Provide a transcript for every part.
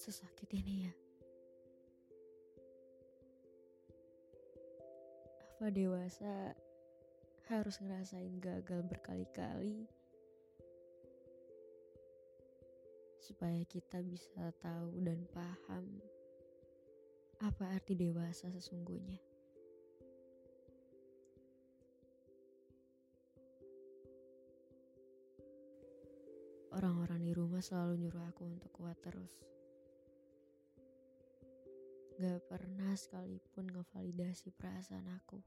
sesakit ini ya. Apa dewasa harus ngerasain gagal berkali-kali supaya kita bisa tahu dan paham apa arti dewasa sesungguhnya. Orang-orang di rumah selalu nyuruh aku untuk kuat terus. Gak pernah sekalipun ngevalidasi perasaan aku.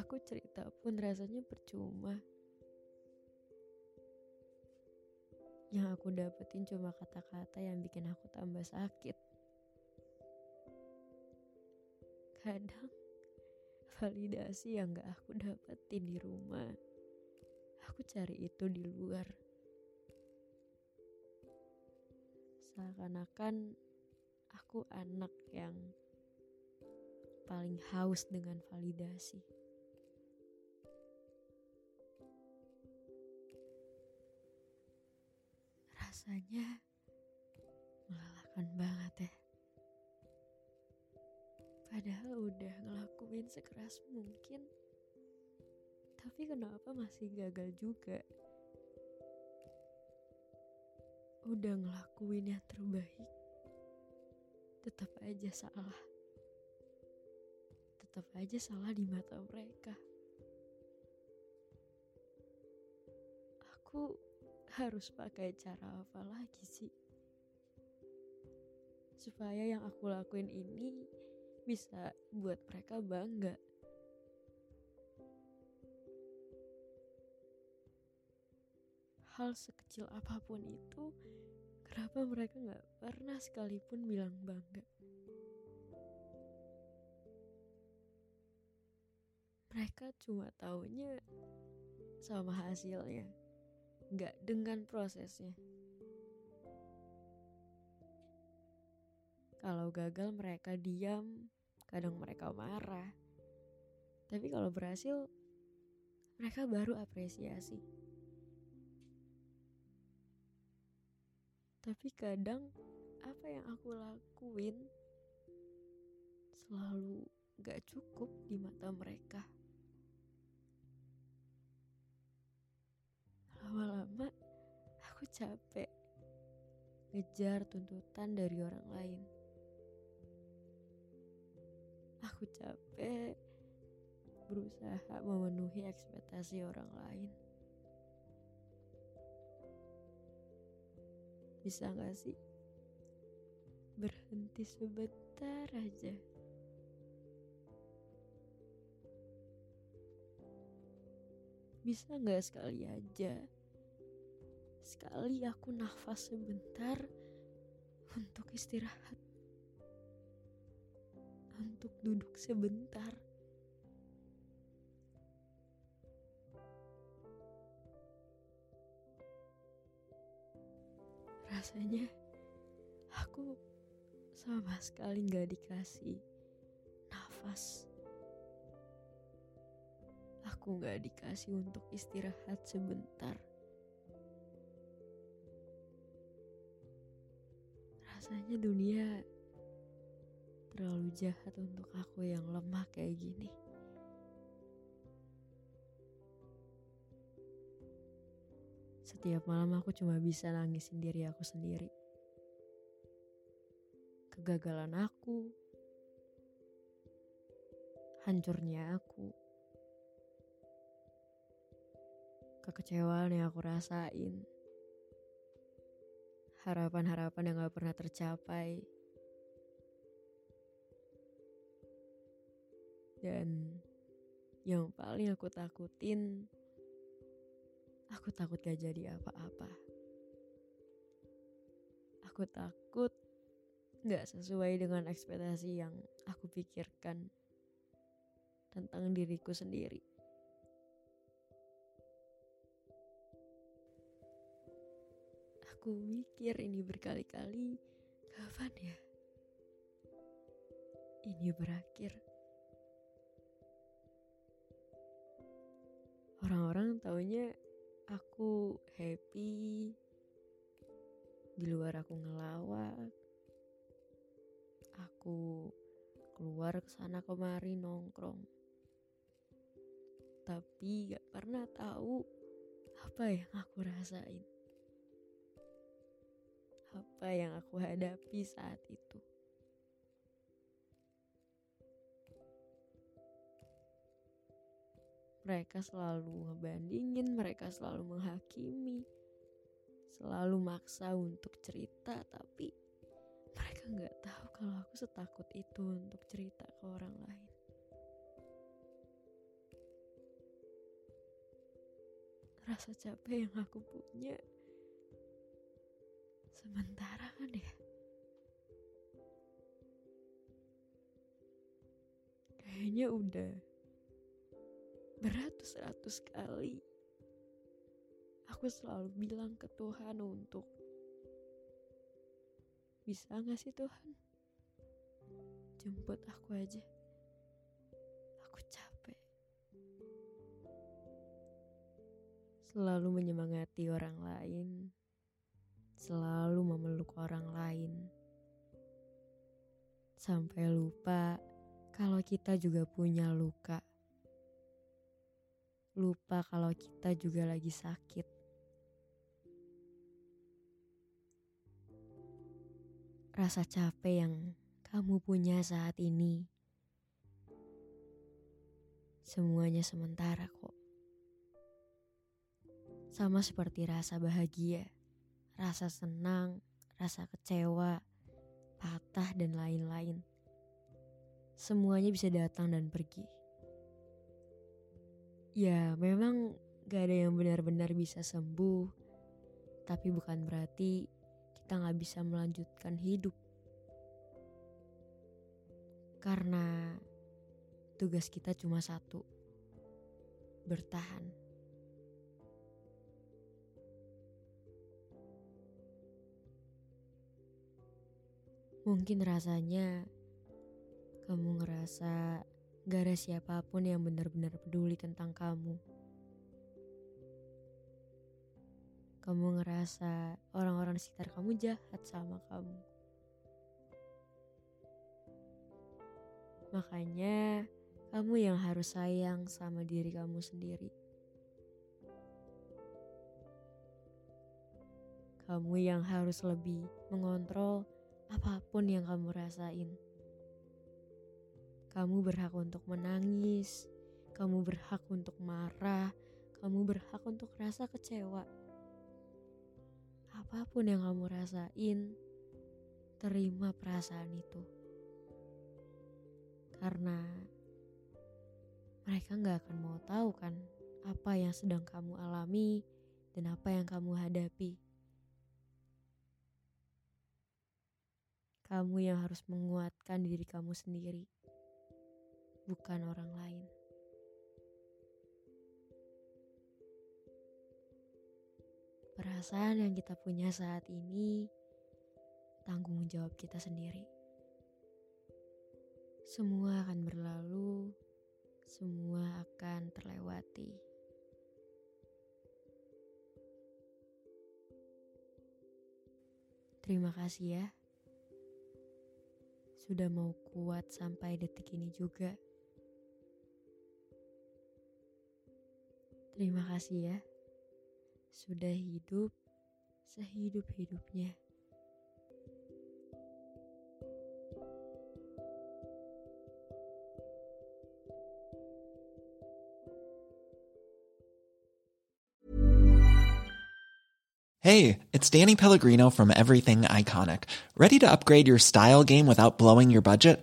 Aku cerita pun rasanya percuma. Yang aku dapetin cuma kata-kata yang bikin aku tambah sakit. Kadang validasi yang gak aku dapetin di rumah. Aku cari itu di luar. Seakan-akan aku anak yang paling haus dengan validasi. Rasanya melelahkan banget ya. Padahal udah ngelakuin sekeras mungkin. Tapi kenapa masih gagal juga? Udah ngelakuin yang terbaik. Tetap aja salah. Tetap aja salah di mata mereka. Aku harus pakai cara apa lagi sih? Supaya yang aku lakuin ini bisa buat mereka bangga. Hal sekecil apa pun itu, kenapa mereka gak pernah sekalipun bilang bangga? Mereka cuma taunya sama hasilnya, gak dengan prosesnya. Kalau gagal mereka diam, kadang mereka marah. Tapi kalau berhasil, mereka baru apresiasi. Tapi kadang apa yang aku lakuin selalu gak cukup di mata mereka. Lama-lama aku capek ngejar tuntutan dari orang lain. Aku capek berusaha memenuhi ekspektasi orang lain. Bisa gak sih berhenti sebentar aja? Bisa gak sekali aja? Sekali aku nafas sebentar untuk istirahat untuk duduk sebentar. Rasanya aku sama sekali gak dikasih nafas. Aku gak dikasih untuk istirahat sebentar. Rasanya dunia terlalu jahat untuk aku yang lemah kayak gini. Setiap malam aku cuma bisa nangisin diri aku sendiri. Kegagalan aku, hancurnya aku, kekecewaan yang aku rasain, harapan-harapan yang gak pernah tercapai. Dan yang paling aku takutin, aku takut gak jadi apa-apa. Aku takut gak sesuai dengan ekspektasi yang aku pikirkan tentang diriku sendiri. Aku mikir ini berkali-kali, kapan ya? Ini berakhir. Orang-orang taunya aku happy, di luar aku ngelawak, aku keluar ke sana kemari nongkrong. Tapi gak pernah tahu apa yang aku rasain apa yang aku hadapi saat itu. Mereka selalu ngebandingin, mereka selalu menghakimi, selalu maksa untuk cerita, tapi mereka nggak tahu kalau aku setakut itu untuk cerita ke orang lain. Rasa capek yang aku punya sementara kan ya kayaknya udah beratus-ratus kali. Aku selalu bilang ke Tuhan untuk bisa gak sih Tuhan. Jemput aku aja. Aku capek. Selalu menyemangati orang lain. Selalu memeluk orang lain. Sampai lupa kalau kita juga punya luka. Lupa kalau kita juga lagi sakit. Rasa capek yang kamu punya saat ini semuanya sementara kok. Sama seperti rasa bahagia rasa senang, rasa kecewa, patah, dan lain-lain. Semuanya bisa datang dan pergi. Ya, memang gak ada yang benar-benar bisa sembuh, tapi bukan berarti kita gak bisa melanjutkan hidup. Karena tugas kita cuma satu, bertahan. Mungkin rasanya kamu ngerasa gak ada siapa pun yang benar-benar peduli tentang kamu. Kamu ngerasa orang-orang sekitar kamu jahat sama kamu. Makanya kamu yang harus sayang sama diri kamu sendiri. Kamu yang harus lebih mengontrol apa pun yang kamu rasain. Kamu berhak untuk menangis, kamu berhak untuk marah, kamu berhak untuk rasa kecewa. Apa pun yang kamu rasain, terima perasaan itu. Karena mereka gak akan mau tahu kan apa yang sedang kamu alami dan apa yang kamu hadapi. Kamu yang harus menguatkan diri kamu sendiri, bukan orang lain. Perasaan yang kita punya saat ini tanggung jawab kita sendiri. Semua akan berlalu, semua akan terlewati. Terima kasih ya sudah mau kuat sampai detik ini juga. Terima kasih ya, sudah hidup sehidup-hidupnya. Hey, it's Danny Pellegrino from Everything Iconic. Ready to upgrade your style game without blowing your budget?